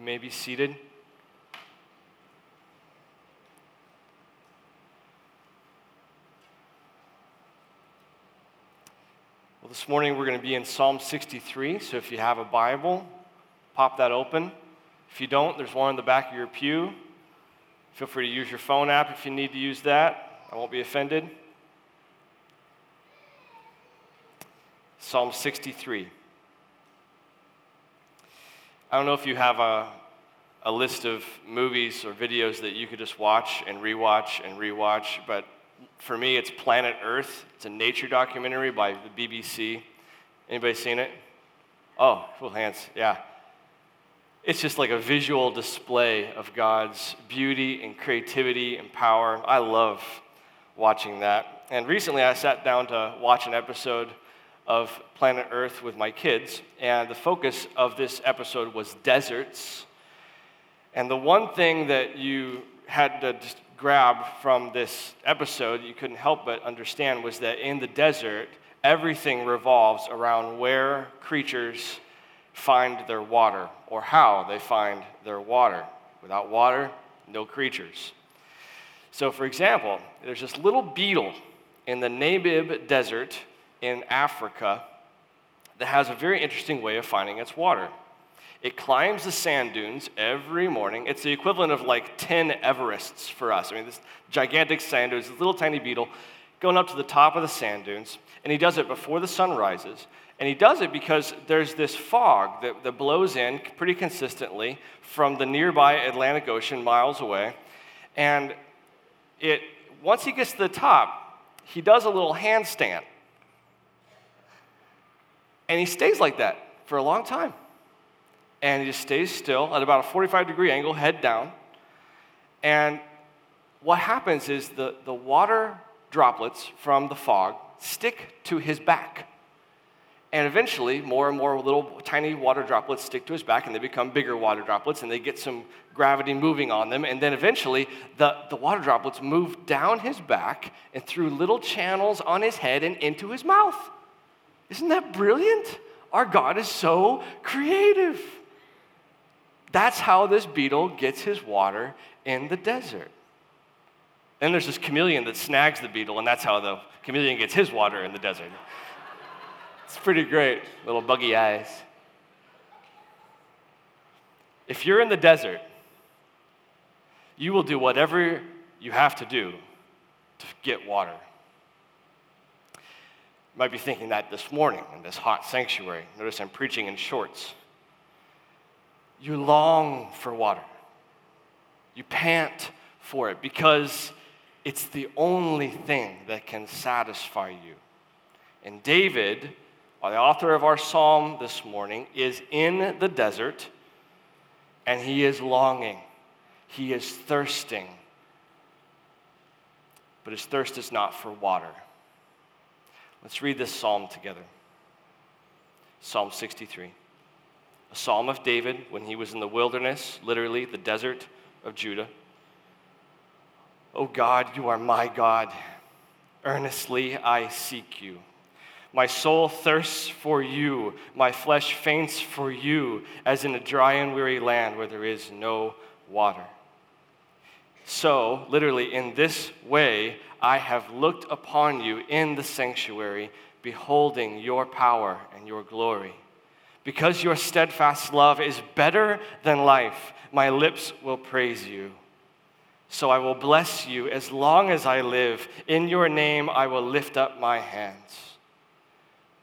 You may be seated. Well, this morning we're going to be in Psalm 63. So if you have a Bible, pop that open. If you don't, there's one in the back of your pew. Feel free to use your phone app if you need to use that. I won't be offended. Psalm 63. I don't know if you have a, a list of movies or videos that you could just watch and rewatch and rewatch, but for me, it's Planet Earth. It's a nature documentary by the BBC. Anybody seen it? Oh, full hands, yeah. It's just like a visual display of God's beauty and creativity and power. I love watching that. And recently I sat down to watch an episode of Planet Earth with my kids, and the focus of this episode was deserts. And the one thing that you had to just grab from this episode, you couldn't help but understand, was that in the desert, everything revolves around where creatures find their water or how they find their water. Without water, no creatures. So, for example, there's this little beetle in the Namib Desert in Africa that has a very interesting way of finding its water. It climbs the sand dunes every morning. It's the equivalent of like 10 Everests for us. I mean, this gigantic sand dunes, this little tiny beetle going up to the top of the sand dunes. And he does it before the sun rises. And he does it because there's this fog that, that blows in pretty consistently from the nearby Atlantic Ocean miles away. And it, once he gets to the top, he does a little handstand. And he stays like that for a long time and he just stays still at about a 45 degree angle, head down. And what happens is the, the water droplets from the fog stick to his back. And eventually, more and more little tiny water droplets stick to his back, and they become bigger water droplets, and they get some gravity moving on them. And then eventually, the, the water droplets move down his back and through little channels on his head and into his mouth. Isn't that brilliant? Our God is so creative. That's how this beetle gets his water in the desert. Then there's this chameleon that snags the beetle, and that's how the chameleon gets his water in the desert. It's pretty great, little buggy eyes. If you're in the desert, you will do whatever you have to do to get water. Might be thinking that this morning in this hot sanctuary. Notice I'm preaching in shorts. You long for water. You pant for it because it's the only thing that can satisfy you. And David, the author of our psalm this morning, is in the desert and he is longing. He is thirsting. But his thirst is not for water. Let's read this psalm together Psalm 63 a psalm of David when he was in the wilderness, literally the desert of Judah. Oh God, you are my God. Earnestly I seek you. My soul thirsts for you. My flesh faints for you, as in a dry and weary land where there is no water. So, literally, in this way, I have looked upon you in the sanctuary, beholding your power and your glory. Because your steadfast love is better than life, my lips will praise you. So I will bless you as long as I live. In your name I will lift up my hands.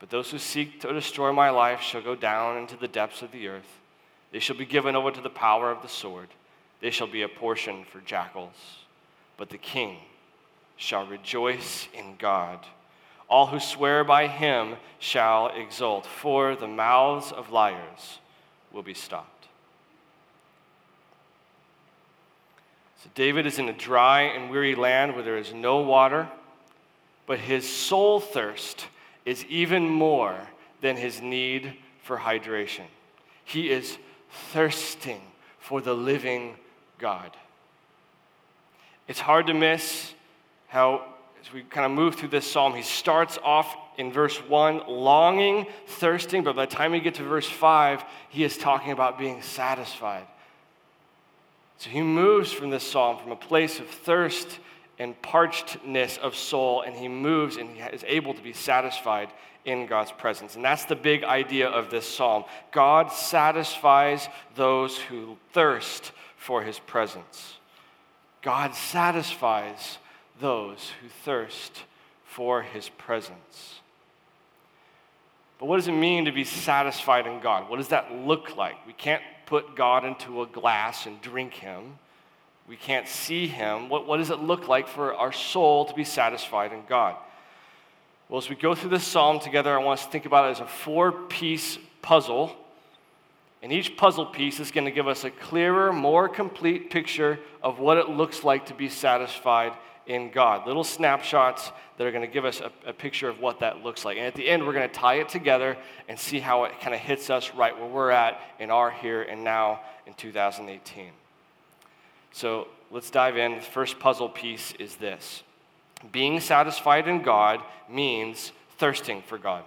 But those who seek to destroy my life shall go down into the depths of the earth. They shall be given over to the power of the sword. They shall be a portion for jackals. But the king shall rejoice in God. All who swear by him shall exult, for the mouths of liars will be stopped. So David is in a dry and weary land where there is no water, but his soul thirst is even more than his need for hydration. He is thirsting for the living God. It's hard to miss how, as we kind of move through this psalm, he starts off in verse 1 longing, thirsting, but by the time we get to verse 5, he is talking about being satisfied. So he moves from this psalm from a place of thirst and parchedness of soul, and he moves and he is able to be satisfied in God's presence. And that's the big idea of this psalm. God satisfies those who thirst for his presence. God satisfies those who thirst for his presence. But what does it mean to be satisfied in God? What does that look like? We can't put God into a glass and drink him. We can't see him. What, what does it look like for our soul to be satisfied in God? Well, as we go through this psalm together, I want us to think about it as a four piece puzzle. And each puzzle piece is going to give us a clearer, more complete picture of what it looks like to be satisfied in God. Little snapshots that are going to give us a, a, picture of what that looks like. And at the end, we're going to tie it together and see how it kind of hits us right where we're at in our here and now in 2018. So let's dive in. The first puzzle piece is this being satisfied in God means thirsting for God.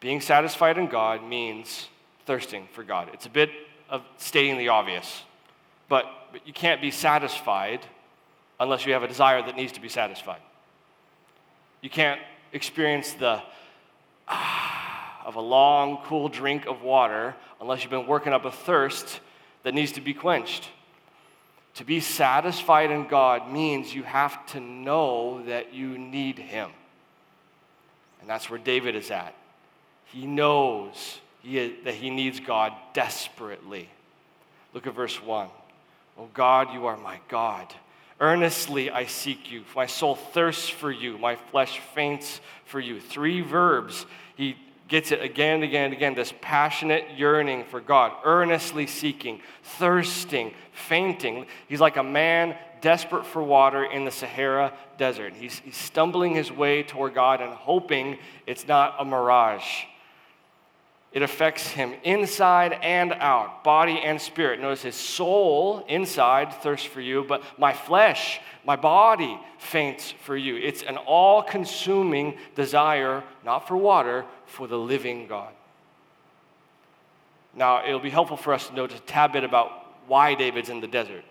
Being satisfied in God means thirsting for God. It's a bit of stating the obvious, but, but you can't be satisfied unless you have a desire that needs to be satisfied. You can't experience the ah, of a long, cool drink of water unless you've been working up a thirst that needs to be quenched. To be satisfied in God means you have to know that you need Him. And that's where David is at. He knows he that he needs God desperately. Look at verse 1. Oh God, you are my God. Earnestly I seek you. My soul thirsts for you. My flesh faints for you. Three verbs. He gets it again and again and again this passionate yearning for God, earnestly seeking, thirsting, fainting. He's like a man desperate for water in the Sahara desert. He's, he's stumbling his way toward God and hoping it's not a mirage. It affects him inside and out, body and spirit. Notice his soul inside thirsts for you, but my flesh, my body faints for you. It's an all consuming desire, not for water, for the living God. Now, it'll be helpful for us to just a tad bit about why David's in the desert.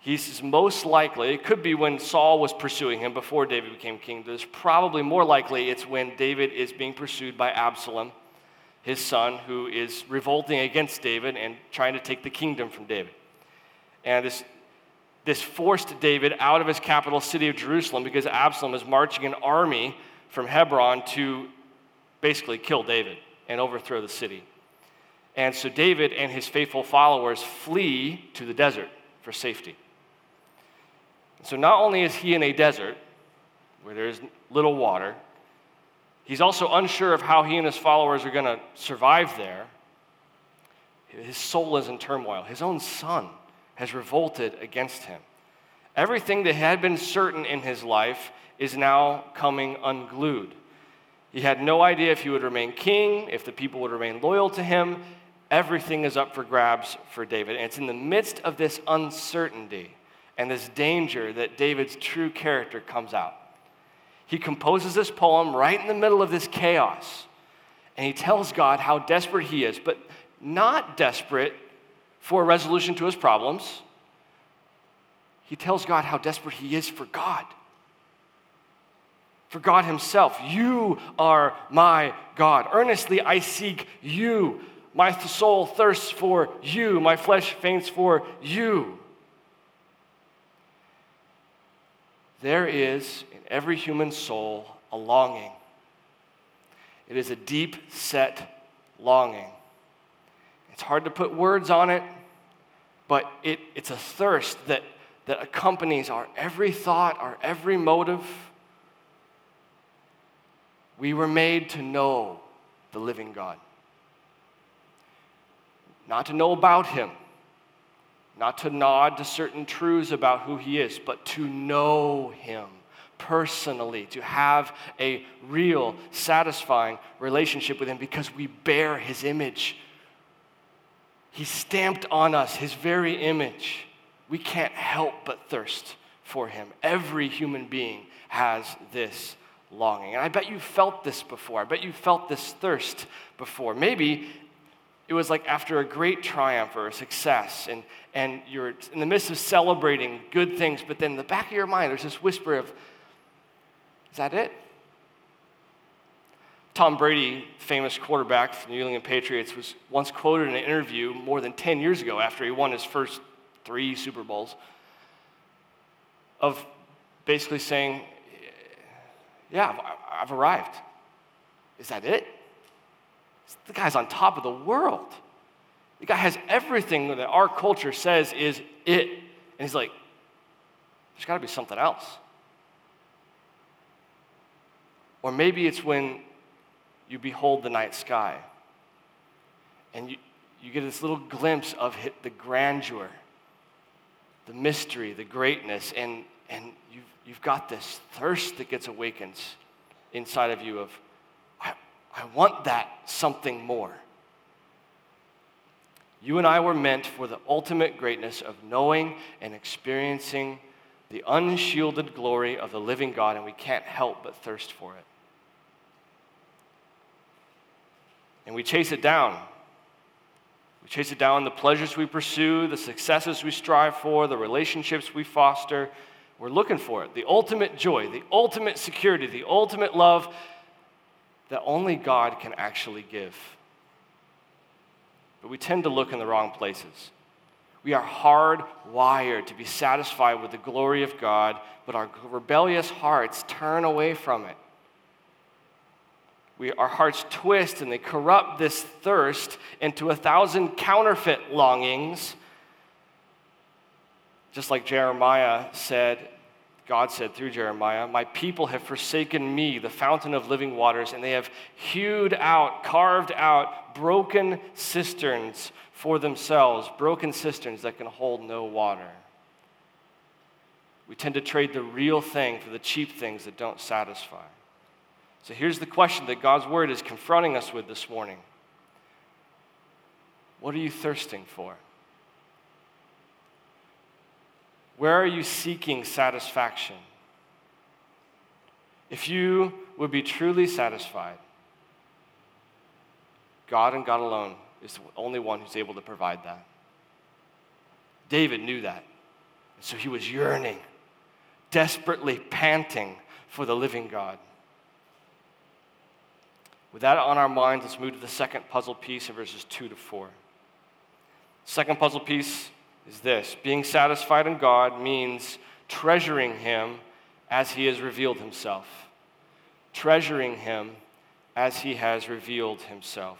He's most likely, it could be when Saul was pursuing him before David became king. There's probably more likely it's when David is being pursued by Absalom his son, who is revolting against David and trying to take the kingdom from David. And this, this forced David out of his capital city of Jerusalem because Absalom is marching an army from Hebron to basically kill David and overthrow the city. And so David and his faithful followers flee to the desert for safety. So not only is he in a desert where there's little water, He's also unsure of how he and his followers are going to survive there. His soul is in turmoil. His own son has revolted against him. Everything that had been certain in his life is now coming unglued. He had no idea if he would remain king, if the people would remain loyal to him. Everything is up for grabs for David. And it's in the midst of this uncertainty and this danger that David's true character comes out he composes this poem right in the middle of this chaos. And he tells God how desperate he is, but not desperate for a resolution to his problems. He tells God how desperate he is for God. For God Himself. You are my God. Earnestly I seek you. My soul thirsts for you. My flesh faints for you. There is in every human soul a longing. It is a deep set longing. It's hard to put words on it, but it, it's a thirst that, that accompanies our every thought, our every motive. We were made to know the living God. Not to know about Him, not to nod to certain truths about who He is, but to know Him personally, to have a real, satisfying relationship with Him because we bear His image. He stamped on us His very image. We can't help but thirst for Him. Every human being has this longing. And I bet you felt this before. I bet you felt this thirst before. Maybe it was like after a great triumph or a success, and, and you're in the midst of celebrating good things, but then in the back of your mind, there's this whisper of, is that it? Tom Brady, famous quarterback for the New England Patriots, was once quoted in an interview more than 10 years ago after he won his first three Super Bowls of basically saying, Yeah, I've, I've arrived. Is that it? The guy's on top of the world. The guy has everything that our culture says is it. And he's like, There's got to be something else. Or maybe it's when you behold the night sky and you, you get this little glimpse of the grandeur, the mystery, the greatness, and, and you've, you've got this thirst that gets awakened inside of you of, I, want that something more. You and I were meant for the ultimate greatness of knowing and experiencing the unshielded glory of the living God, and we can't help but thirst for it. And we chase it down. We chase it down the pleasures we pursue, the successes we strive for, the relationships we foster. We're looking for it the ultimate joy, the ultimate security, the ultimate love that only God can actually give. But we tend to look in the wrong places. We are hardwired to be satisfied with the glory of God, but our rebellious hearts turn away from it. We, our hearts twist and they corrupt this thirst into a thousand counterfeit longings. Just like Jeremiah said, God said through Jeremiah, My people have forsaken me, the fountain of living waters, and they have hewed out, carved out broken cisterns for themselves, broken cisterns that can hold no water. We tend to trade the real thing for the cheap things that don't satisfy. So here's the question that God's word is confronting us with this morning What are you thirsting for? Where are you seeking satisfaction? If you would be truly satisfied, God and God alone is the only one who's able to provide that. David knew that. And so he was yearning, desperately panting for the living God. With that on our minds, let's move to the second puzzle piece in verses 2 to 4. Second puzzle piece is this being satisfied in God means treasuring Him as He has revealed Himself. Treasuring Him as He has revealed Himself.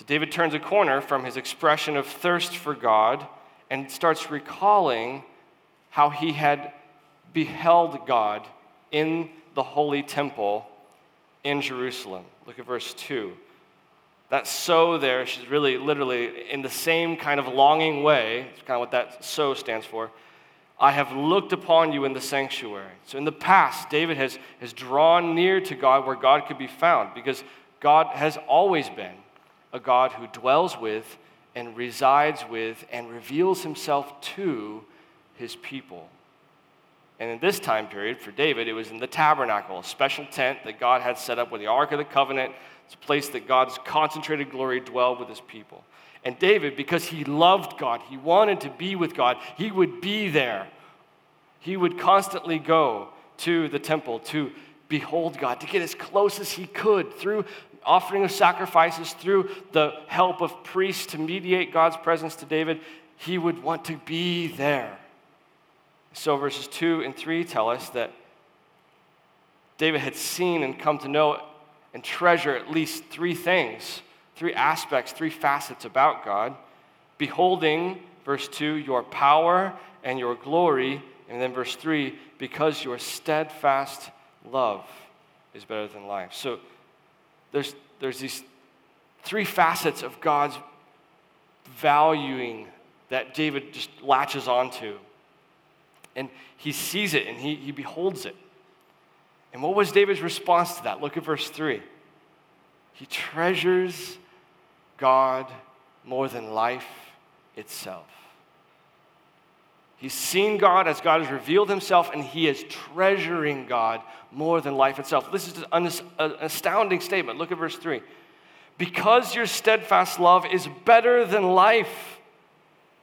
So David turns a corner from his expression of thirst for God and starts recalling how he had beheld God in the holy temple in Jerusalem. Look at verse 2. That so there, she's really literally in the same kind of longing way, it's kind of what that so stands for. I have looked upon you in the sanctuary. So in the past, David has, has drawn near to God where God could be found because God has always been a God who dwells with and resides with and reveals himself to his people. And in this time period, for David, it was in the tabernacle, a special tent that God had set up with the Ark of the Covenant, it's a place that God's concentrated glory dwelled with his people. And David, because he loved God, he wanted to be with God, he would be there. He would constantly go to the temple to behold God, to get as close as he could through offering of sacrifices, through the help of priests to mediate God's presence to David. He would want to be there. So, verses 2 and 3 tell us that David had seen and come to know and treasure at least three things, three aspects, three facets about God. Beholding, verse 2, your power and your glory. And then verse 3, because your steadfast love is better than life. So there's, there's these three facets of God's valuing that David just latches onto. And he sees it and he, he beholds it. And what was David's response to that? Look at verse 3. He treasures God more than life itself. He's seen God as God has revealed himself, and he is treasuring God more than life itself. This is an astounding statement. Look at verse 3. Because your steadfast love is better than life,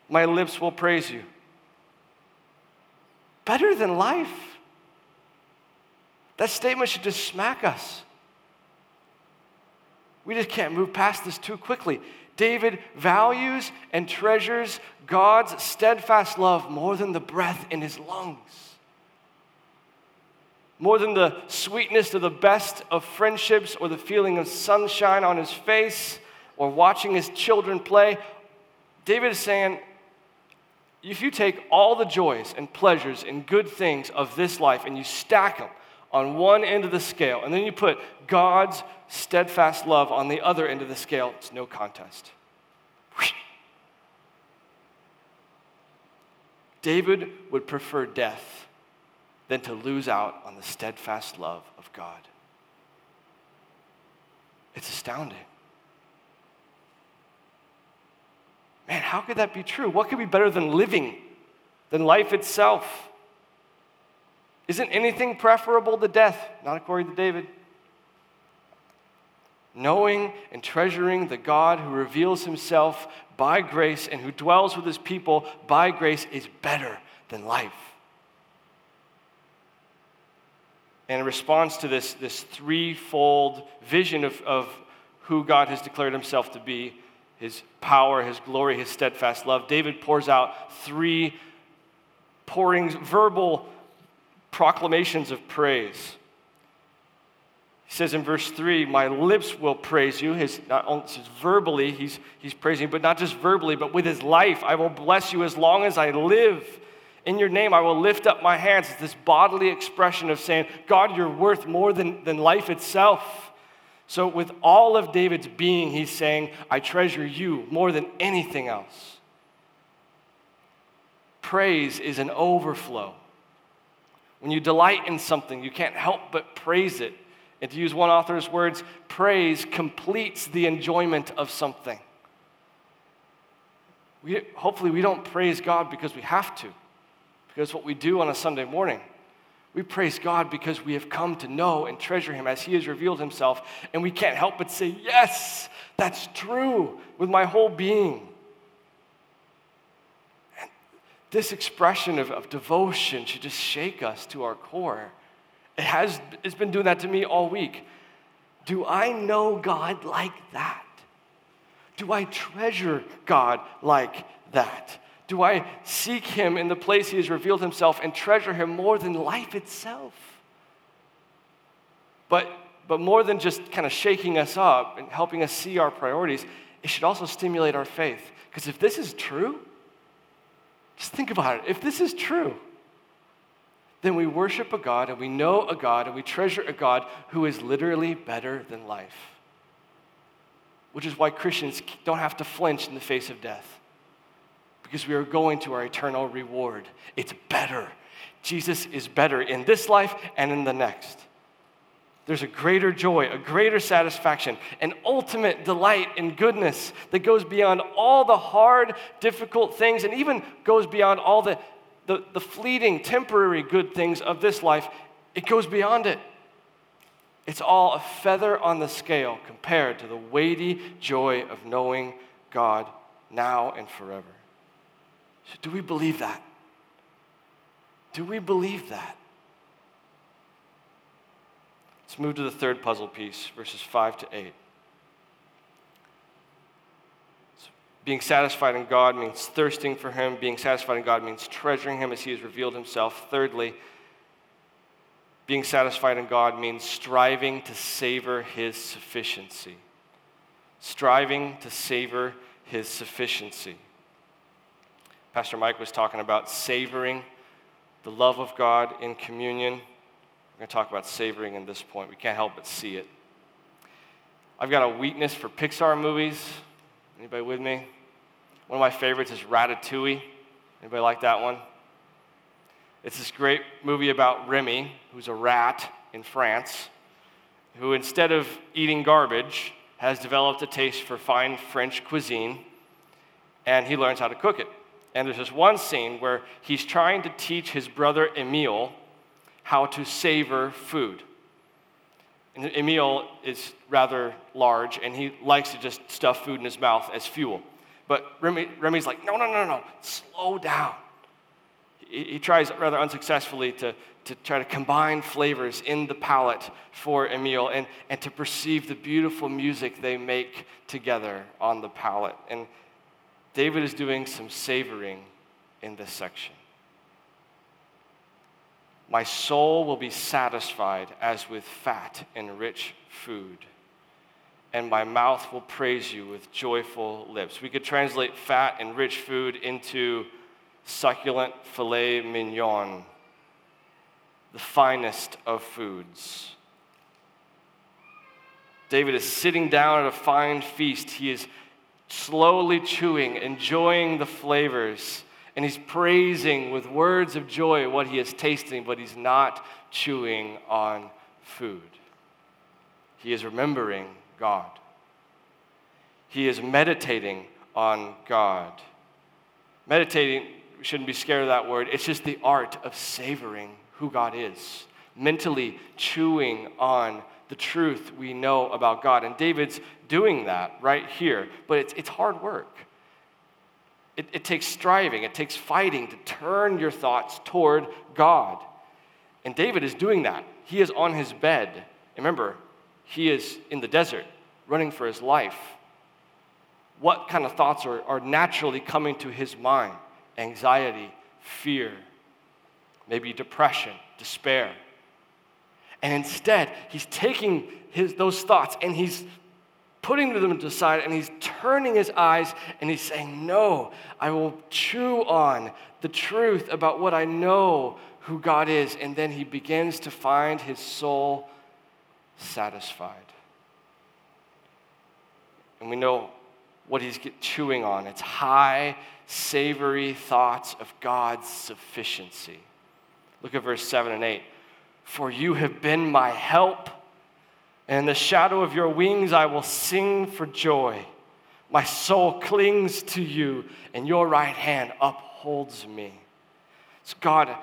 my lips will praise you. Better than life? That statement should just smack us. We just can't move past this too quickly. David values and treasures God's steadfast love more than the breath in his lungs, more than the sweetness of the best of friendships or the feeling of sunshine on his face or watching his children play. David is saying, if you take all the joys and pleasures and good things of this life and you stack them on one end of the scale, and then you put God's steadfast love on the other end of the scale, it's no contest. David would prefer death than to lose out on the steadfast love of God. It's astounding. Man, how could that be true? What could be better than living, than life itself? Isn't anything preferable to death? Not according to David. Knowing and treasuring the God who reveals himself by grace and who dwells with his people by grace is better than life. And in response to this, this threefold vision of, of who God has declared himself to be his power, his glory, his steadfast love David pours out three pourings, verbal proclamations of praise. He says in verse 3, My lips will praise you. His, not only, verbally, he's, he's praising, but not just verbally, but with his life. I will bless you as long as I live. In your name, I will lift up my hands. It's this bodily expression of saying, God, you're worth more than, than life itself. So, with all of David's being, he's saying, I treasure you more than anything else. Praise is an overflow. When you delight in something, you can't help but praise it. And to use one author's words, praise completes the enjoyment of something. We, hopefully, we don't praise God because we have to, because what we do on a Sunday morning. We praise God because we have come to know and treasure Him as He has revealed Himself, and we can't help but say, Yes, that's true with my whole being. This expression of, of devotion should just shake us to our core. It has, it's been doing that to me all week. Do I know God like that? Do I treasure God like that? Do I seek Him in the place He has revealed Himself and treasure Him more than life itself? But, but more than just kind of shaking us up and helping us see our priorities, it should also stimulate our faith. Because if this is true, just think about it. If this is true, then we worship a God and we know a God and we treasure a God who is literally better than life. Which is why Christians don't have to flinch in the face of death, because we are going to our eternal reward. It's better. Jesus is better in this life and in the next. There's a greater joy, a greater satisfaction, an ultimate delight in goodness that goes beyond all the hard, difficult things and even goes beyond all the the, the fleeting, temporary good things of this life, it goes beyond it. It's all a feather on the scale compared to the weighty joy of knowing God now and forever. So, do we believe that? Do we believe that? Let's move to the third puzzle piece, verses 5 to 8. Being satisfied in God means thirsting for Him. Being satisfied in God means treasuring Him as He has revealed Himself. Thirdly, being satisfied in God means striving to savor His sufficiency. Striving to savor His sufficiency. Pastor Mike was talking about savoring the love of God in communion. We're going to talk about savoring in this point. We can't help but see it. I've got a weakness for Pixar movies. Anybody with me? One of my favorites is Ratatouille. Anybody like that one? It's this great movie about Remy, who's a rat in France, who instead of eating garbage, has developed a taste for fine French cuisine, and he learns how to cook it. And there's this one scene where he's trying to teach his brother Emile how to savor food. And Emile is rather large, and he likes to just stuff food in his mouth as fuel. But Remy, Remy's like, no, no, no, no, slow down. He, he tries rather unsuccessfully to, to try to combine flavors in the palate for Emile and, and to perceive the beautiful music they make together on the palate. And David is doing some savoring in this section. My soul will be satisfied as with fat and rich food, and my mouth will praise you with joyful lips. We could translate fat and rich food into succulent filet mignon, the finest of foods. David is sitting down at a fine feast. He is slowly chewing, enjoying the flavors and he's praising with words of joy what he is tasting, but he's not chewing on food. He is remembering God. He is meditating on God. Meditating, shouldn't be scared of that word. It's just the art of savoring who God is, mentally chewing on the truth we know about God. And David's doing that right here, but it's, it's hard work. It, it takes striving, it takes fighting to turn your thoughts toward God. And David is doing that. He is on his bed. Remember, he is in the desert, running for his life. What kind of thoughts are, are naturally coming to his mind? Anxiety, fear, maybe depression, despair. And instead, he's taking his, those thoughts and he's putting them to side and he's turning his eyes and he's saying, No, I will chew on the truth about what I know who God is. And then he begins to find his soul satisfied. And we know what he's chewing on it's high, savory thoughts of God's sufficiency. Look at verse 7 and 8. For you have been my help and in the shadow of your wings I will sing for joy. My soul clings to you, and your right hand upholds me. So God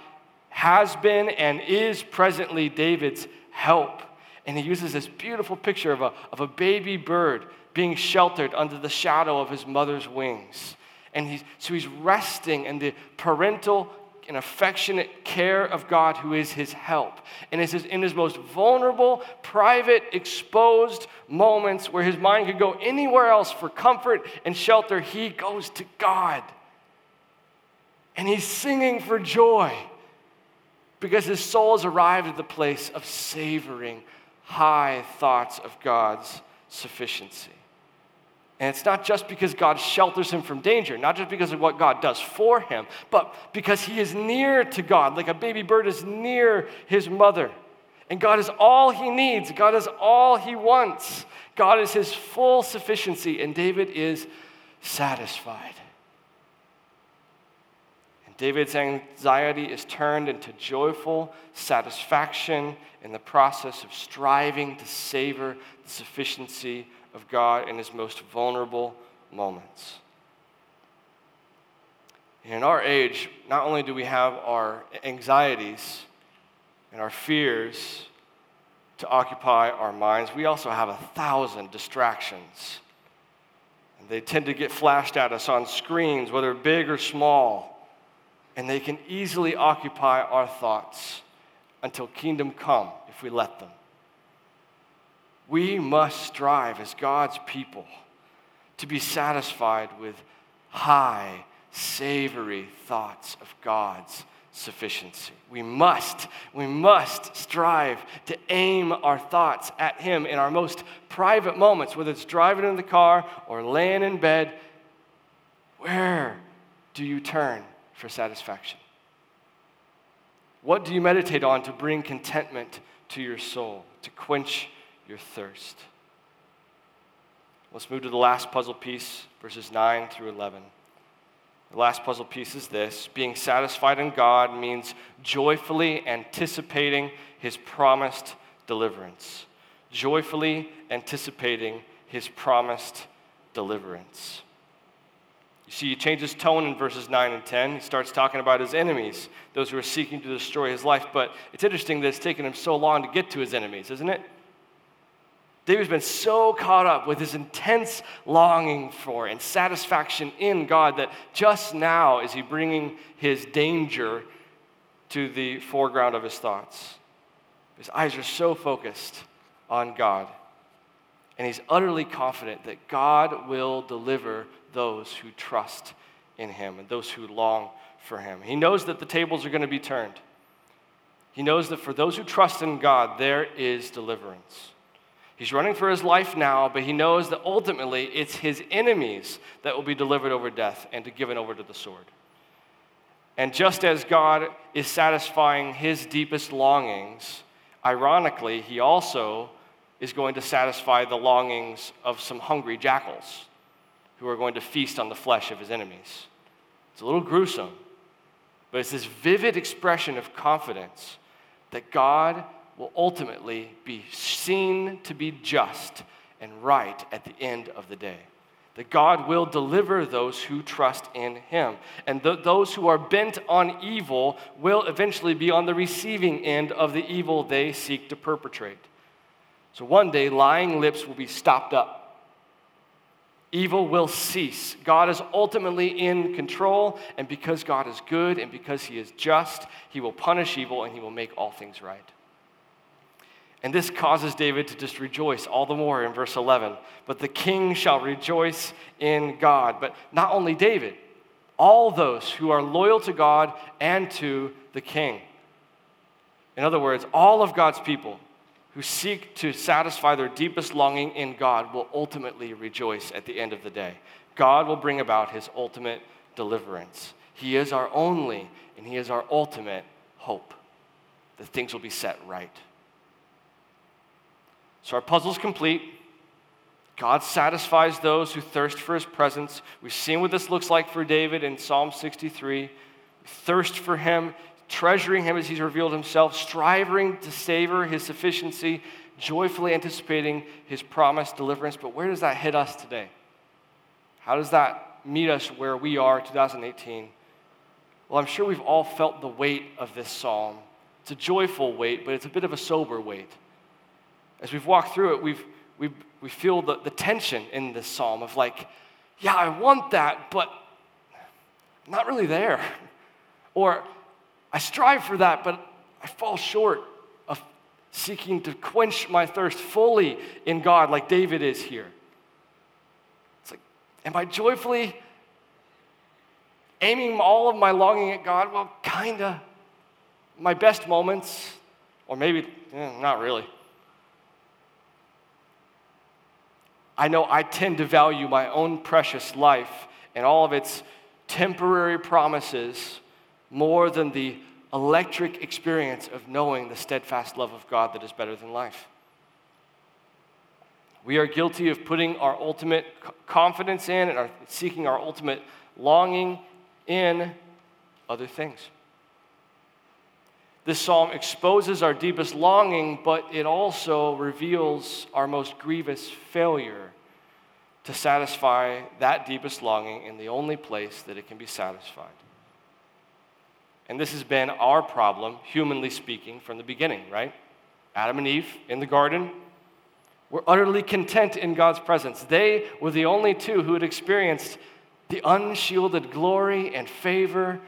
has been and is presently David's help. And he uses this beautiful picture of a, of a baby bird being sheltered under the shadow of his mother's wings. And he's, so he's resting in the parental and affectionate care of God who is his help. And it's in his most vulnerable, private, exposed moments where his mind could go anywhere else for comfort and shelter, he goes to God. And he's singing for joy because his soul has arrived at the place of savoring high thoughts of God's sufficiency. And it's not just because God shelters him from danger, not just because of what God does for him, but because he is near to God, like a baby bird is near his mother. And God is all he needs, God is all he wants. God is his full sufficiency, and David is satisfied. And David's anxiety is turned into joyful satisfaction in the process of striving to savor the sufficiency of God in his most vulnerable moments. In our age, not only do we have our anxieties and our fears to occupy our minds, we also have a thousand distractions. And they tend to get flashed at us on screens, whether big or small, and they can easily occupy our thoughts until kingdom come if we let them. We must strive as God's people to be satisfied with high, savory thoughts of God's sufficiency. We must, we must strive to aim our thoughts at Him in our most private moments, whether it's driving in the car or laying in bed. Where do you turn for satisfaction? What do you meditate on to bring contentment to your soul, to quench your thirst. Let's move to the last puzzle piece, verses 9 through 11. The last puzzle piece is this being satisfied in God means joyfully anticipating his promised deliverance. Joyfully anticipating his promised deliverance. You see, he changes tone in verses 9 and 10. He starts talking about his enemies, those who are seeking to destroy his life. But it's interesting that it's taken him so long to get to his enemies, isn't it? David's been so caught up with his intense longing for and satisfaction in God that just now is he bringing his danger to the foreground of his thoughts. His eyes are so focused on God. And he's utterly confident that God will deliver those who trust in him and those who long for him. He knows that the tables are going to be turned. He knows that for those who trust in God, there is deliverance. He's running for his life now, but he knows that ultimately it's his enemies that will be delivered over death and to given over to the sword. And just as God is satisfying his deepest longings, ironically, he also is going to satisfy the longings of some hungry jackals who are going to feast on the flesh of his enemies. It's a little gruesome, but it's this vivid expression of confidence that God will ultimately be seen to be just and right at the end of the day. That God will deliver those who trust in Him. And th- those who are bent on evil will eventually be on the receiving end of the evil they seek to perpetrate. So one day, lying lips will be stopped up. Evil will cease. God is ultimately in control, and because God is good and because He is just, He will punish evil and He will make all things right. And this causes David to just rejoice all the more in verse 11. But the king shall rejoice in God. But not only David, all those who are loyal to God and to the king. In other words, all of God's people who seek to satisfy their deepest longing in God will ultimately rejoice at the end of the day. God will bring about his ultimate deliverance. He is our only and he is our ultimate hope that things will be set right. So our puzzle's complete. God satisfies those who thirst for his presence. We've seen what this looks like for David in Psalm 63. Thirst for him, treasuring him as he's revealed himself, striving to savor his sufficiency, joyfully anticipating his promised deliverance. But where does that hit us today? How does that meet us where we are 2018? Well, I'm sure we've all felt the weight of this psalm. It's a joyful weight, but it's a bit of a sober weight as we've walked through it, we've, we, we feel the, the tension in this psalm of like, yeah, I want that, but I'm not really there. Or I strive for that, but I fall short of seeking to quench my thirst fully in God like David is here. It's like, am I joyfully aiming all of my longing at God? Well, kinda. My best moments, or maybe eh, not really. I know I tend to value my own precious life and all of its temporary promises more than the electric experience of knowing the steadfast love of God that is better than life. We are guilty of putting our ultimate confidence in and are seeking our ultimate longing in other things. This psalm exposes our deepest longing, but it also reveals our most grievous failure to satisfy that deepest longing in the only place that it can be satisfied. And this has been our problem, humanly speaking, from the beginning, right? Adam and Eve in the garden were utterly content in God's presence. They were the only two who had experienced the unshielded glory and favor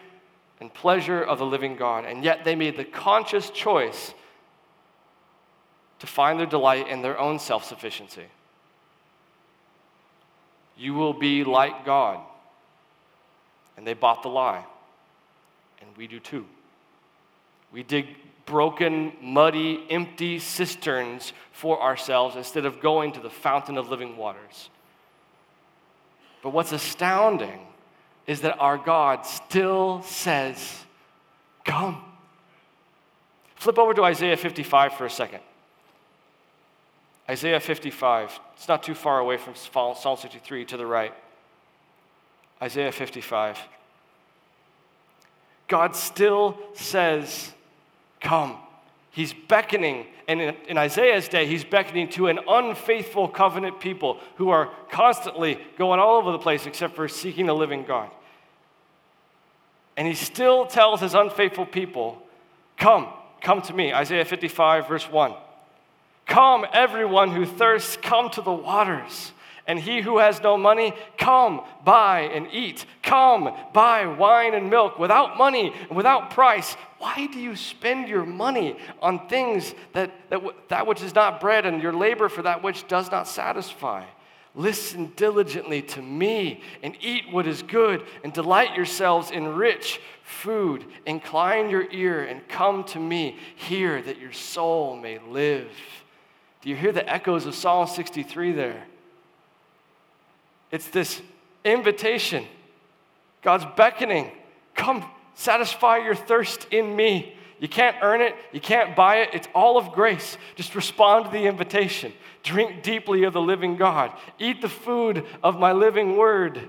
and pleasure of the living God. And yet they made the conscious choice to find their delight in their own self sufficiency. You will be like God. And they bought the lie. And we do too. We dig broken, muddy, empty cisterns for ourselves instead of going to the fountain of living waters. But what's astounding is that our God still says, Come. Flip over to Isaiah 55 for a second. Isaiah 55. It's not too far away from Psalm 63 to the right. Isaiah 55. God still says, Come. He's beckoning, and in, in, Isaiah's day, he's beckoning to an unfaithful covenant people who are constantly going all over the place except for seeking the living God. And he still tells his unfaithful people, Come, come to me. Isaiah 55, verse 1. Come, everyone who thirsts, come to the waters. And he who has no money, come, buy and eat. Come, buy wine and milk without money and without price. Why do you spend your money on things that, that, that which is not bread and your labor for that which does not satisfy? Listen diligently to me and eat what is good and delight yourselves in rich food. Incline your ear and come to me. Hear that your soul may live. Do you hear the echoes of Psalm 63 there? It's this invitation. God's beckoning. Come satisfy your thirst in me. You can't earn it, you can't buy it. It's all of grace. Just respond to the invitation. Drink deeply of the living God. Eat the food of my living word.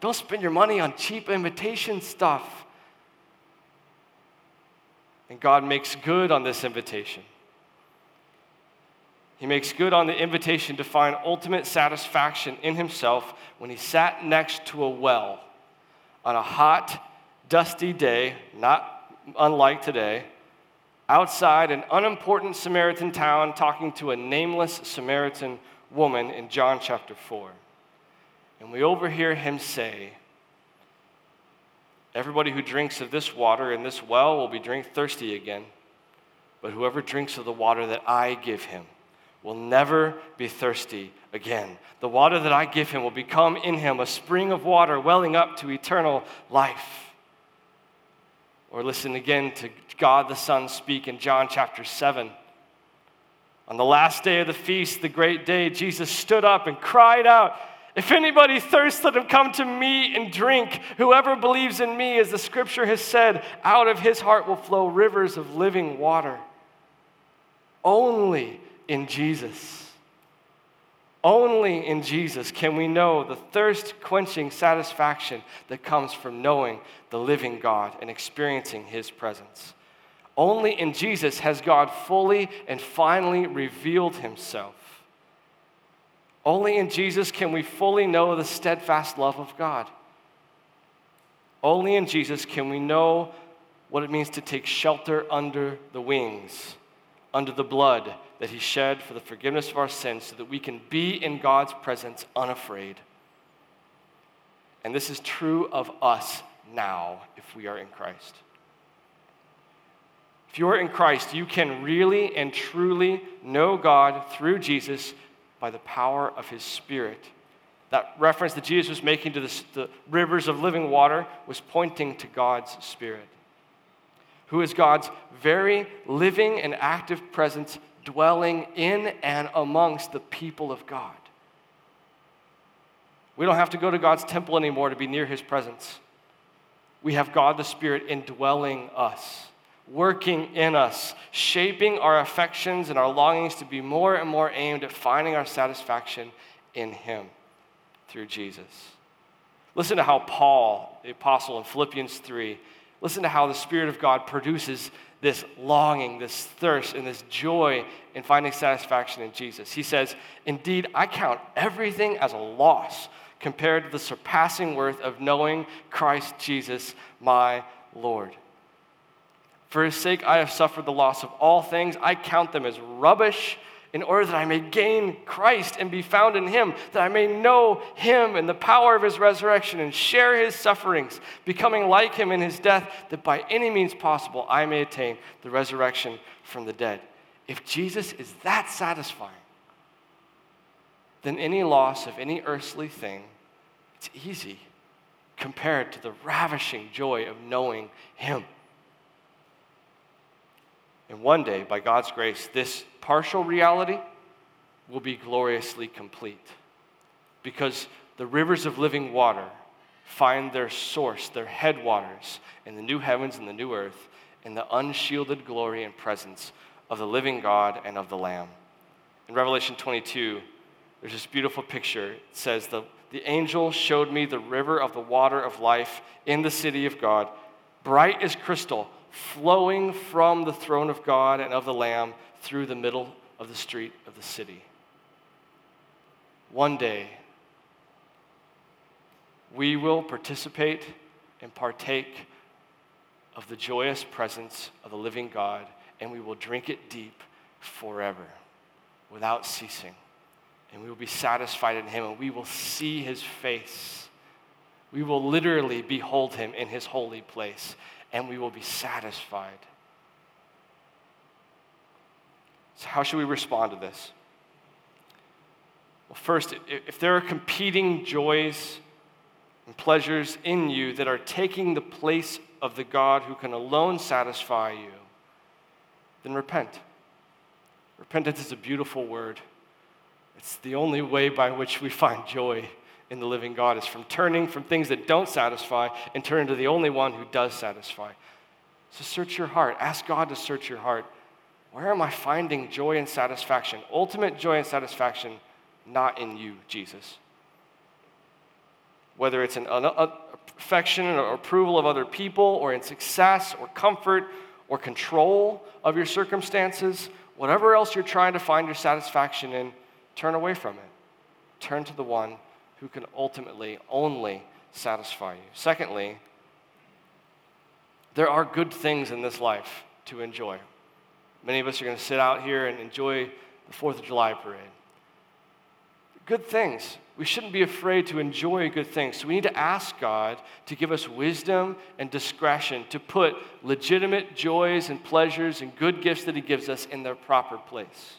Don't spend your money on cheap imitation stuff. And God makes good on this invitation. He makes good on the invitation to find ultimate satisfaction in himself when he sat next to a well on a hot, dusty day, not unlike today, outside an unimportant Samaritan town talking to a nameless Samaritan woman in John chapter 4. And we overhear him say, Everybody who drinks of this water in this well will be drink thirsty again, but whoever drinks of the water that I give him will never be thirsty again. The water that I give him will become in him a spring of water welling up to eternal life. Or listen again to God the Son speak in John chapter 7. On the last day of the feast, the great day, Jesus stood up and cried out, If anybody thirsts, let him come to me and drink. Whoever believes in me, as the scripture has said, out of his heart will flow rivers of living water. Only in Jesus. Only in Jesus can we know the thirst quenching satisfaction that comes from knowing the living God and experiencing His presence. Only in Jesus has God fully and finally revealed Himself. Only in Jesus can we fully know the steadfast love of God. Only in Jesus can we know what it means to take shelter under the wings, under the blood that he shed for the forgiveness of our sins so that we can be in God's presence unafraid. And this is true of us now if we are in Christ. If you are in Christ, you can really and truly know God through Jesus by the power of his Spirit. That reference that Jesus was making to the, the rivers of living water was pointing to God's Spirit, who is God's very living and active presence dwelling in and amongst the people of God. We don't have to go to God's temple anymore to be near his presence. We have God the Spirit indwelling us, working in us, shaping our affections and our longings to be more and more aimed at finding our satisfaction in him through Jesus. Listen to how Paul, the apostle in Philippians 3, listen to how the Spirit of God produces this longing, this thirst, and this joy in finding satisfaction in Jesus. He says, Indeed, I count everything as a loss compared to the surpassing worth of knowing Christ Jesus, my Lord. For his sake, I have suffered the loss of all things. I count them as rubbish in order that I may gain Christ and be found in him, that I may know him and the power of his resurrection and share his sufferings, becoming like him in his death, that by any means possible I may attain the resurrection from the dead. If Jesus is that satisfying, then any loss of any earthly thing, it's easy compared to the ravishing joy of knowing him. And one day, by God's grace, this partial reality will be gloriously complete. Because the rivers of living water find their source, their headwaters, in the new heavens and the new earth, in the unshielded glory and presence of the living God and of the Lamb. In Revelation 22, there's this beautiful picture. It says, the, the angel showed me the river of the water of life in the city of God bright as crystal, flowing from the throne of God and of the Lamb through the middle of the street of the city. One day, we will participate and partake of the joyous presence of the living God, and we will drink it deep forever without ceasing. And we will be satisfied in Him, and we will see His face. We will literally behold Him in His holy place, and we will be satisfied. So, how should we respond to this? Well, first, if there are competing joys and pleasures in you that are taking the place of the God who can alone satisfy you, then repent. Repentance is a beautiful word. It's the only way by which we find joy in the living God is from turning from things that don't satisfy and turn to the only one who does satisfy. So search your heart. Ask God to search your heart. Where am I finding joy and satisfaction? Ultimate joy and satisfaction, not in you, Jesus. Whether it's in affection or approval of other people, or in success or comfort or control of your circumstances, whatever else you're trying to find your satisfaction in, turn away from it. Turn to the one who can ultimately only satisfy you. Secondly, there are good things in this life to enjoy. Many of us are going to sit out here and enjoy the 4th of July parade. Good things. We shouldn't be afraid to enjoy good things. So we need to ask God to give us wisdom and discretion to put legitimate joys and pleasures and good gifts that He gives us in their proper place.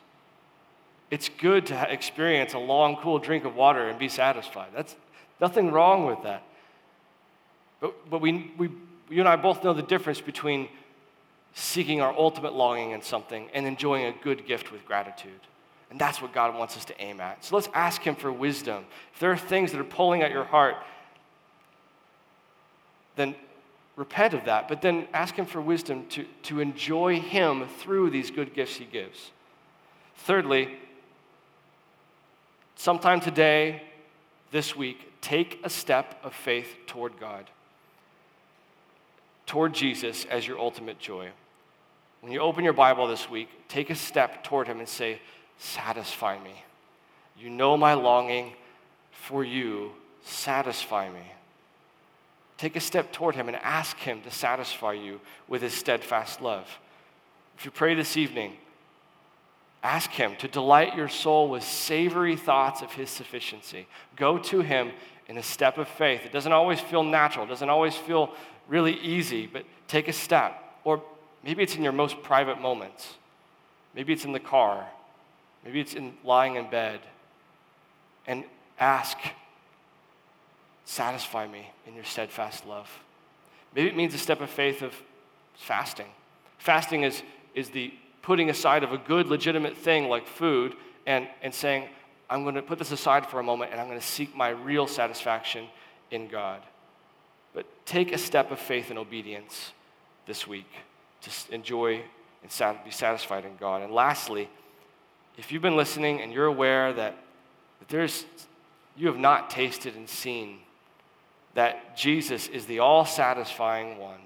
It's good to experience a long, cool drink of water and be satisfied. That's nothing wrong with that. But, but we, we, you and I both know the difference between seeking our ultimate longing in something and enjoying a good gift with gratitude. And that's what God wants us to aim at. So let's ask Him for wisdom. If there are things that are pulling at your heart, then repent of that, but then ask Him for wisdom to, to enjoy Him through these good gifts He gives. Thirdly, sometime today, this week, take a step of faith toward God, toward Jesus as your ultimate joy. When you open your Bible this week, take a step toward Him and say, Satisfy me. You know my longing for you. Satisfy me. Take a step toward Him and ask Him to satisfy you with His steadfast love. If you pray this evening, Ask Him to delight your soul with savory thoughts of His sufficiency. Go to Him in a step of faith. It doesn't always feel natural, it doesn't always feel really easy, but take a step. Or maybe it's in your most private moments. Maybe it's in the car. Maybe it's in lying in bed. And ask, satisfy me in your steadfast love. Maybe it means a step of faith of fasting. Fasting is, is the putting aside of a good, legitimate thing like food and, and saying, I'm going to put this aside for a moment and I'm going to seek my real satisfaction in God. But take a step of faith and obedience this week to enjoy and be satisfied in God. And lastly, if you've been listening and you're aware that, that there's, you have not tasted and seen that Jesus is the all satisfying one,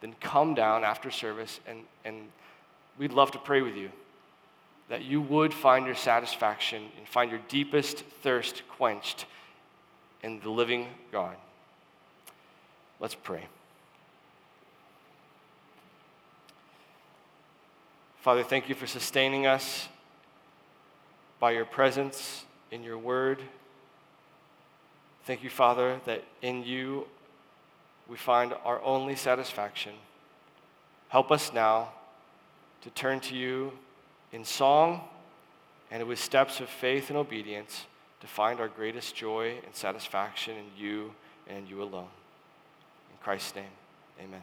then come down after service and, and we'd love to pray with you that you would find your satisfaction and find your deepest thirst quenched in the living God. Let's pray. Father, thank you for sustaining us by your presence in your word. Thank you, Father, that in you we find our only satisfaction. Help us now to turn to you in song and with steps of faith and obedience to find our greatest joy and satisfaction in you and you alone. In Christ's name, amen.